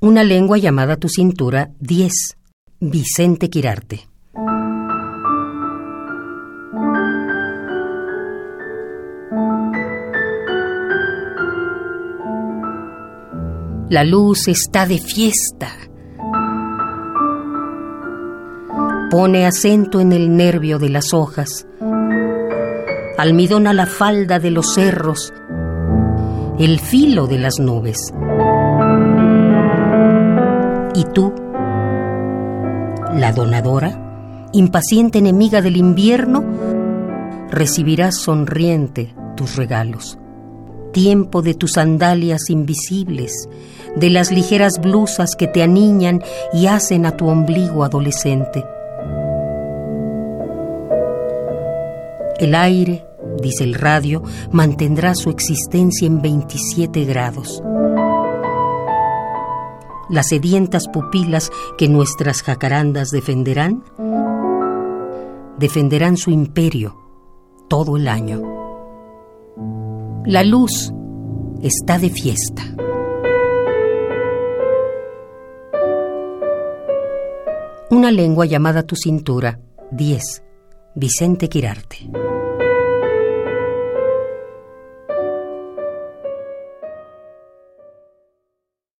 Una lengua llamada tu cintura 10. Vicente Quirarte. La luz está de fiesta. Pone acento en el nervio de las hojas. Almidona la falda de los cerros, el filo de las nubes. Y tú, la donadora, impaciente enemiga del invierno, recibirás sonriente tus regalos tiempo de tus sandalias invisibles, de las ligeras blusas que te aniñan y hacen a tu ombligo adolescente. El aire, dice el radio, mantendrá su existencia en 27 grados. Las sedientas pupilas que nuestras jacarandas defenderán, defenderán su imperio todo el año. La luz está de fiesta. Una lengua llamada tu cintura. 10. Vicente Quirarte.